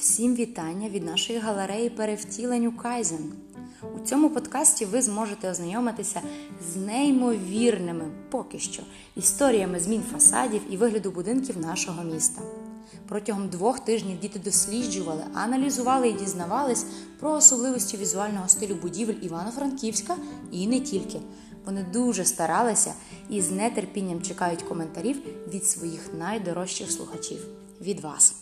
Всім вітання від нашої галереї перевтілень у Кайзен. У цьому подкасті ви зможете ознайомитися з неймовірними поки що історіями змін фасадів і вигляду будинків нашого міста. Протягом двох тижнів діти досліджували, аналізували і дізнавались про особливості візуального стилю будівель Івано-Франківська і не тільки. Вони дуже старалися і з нетерпінням чекають коментарів від своїх найдорожчих слухачів від вас.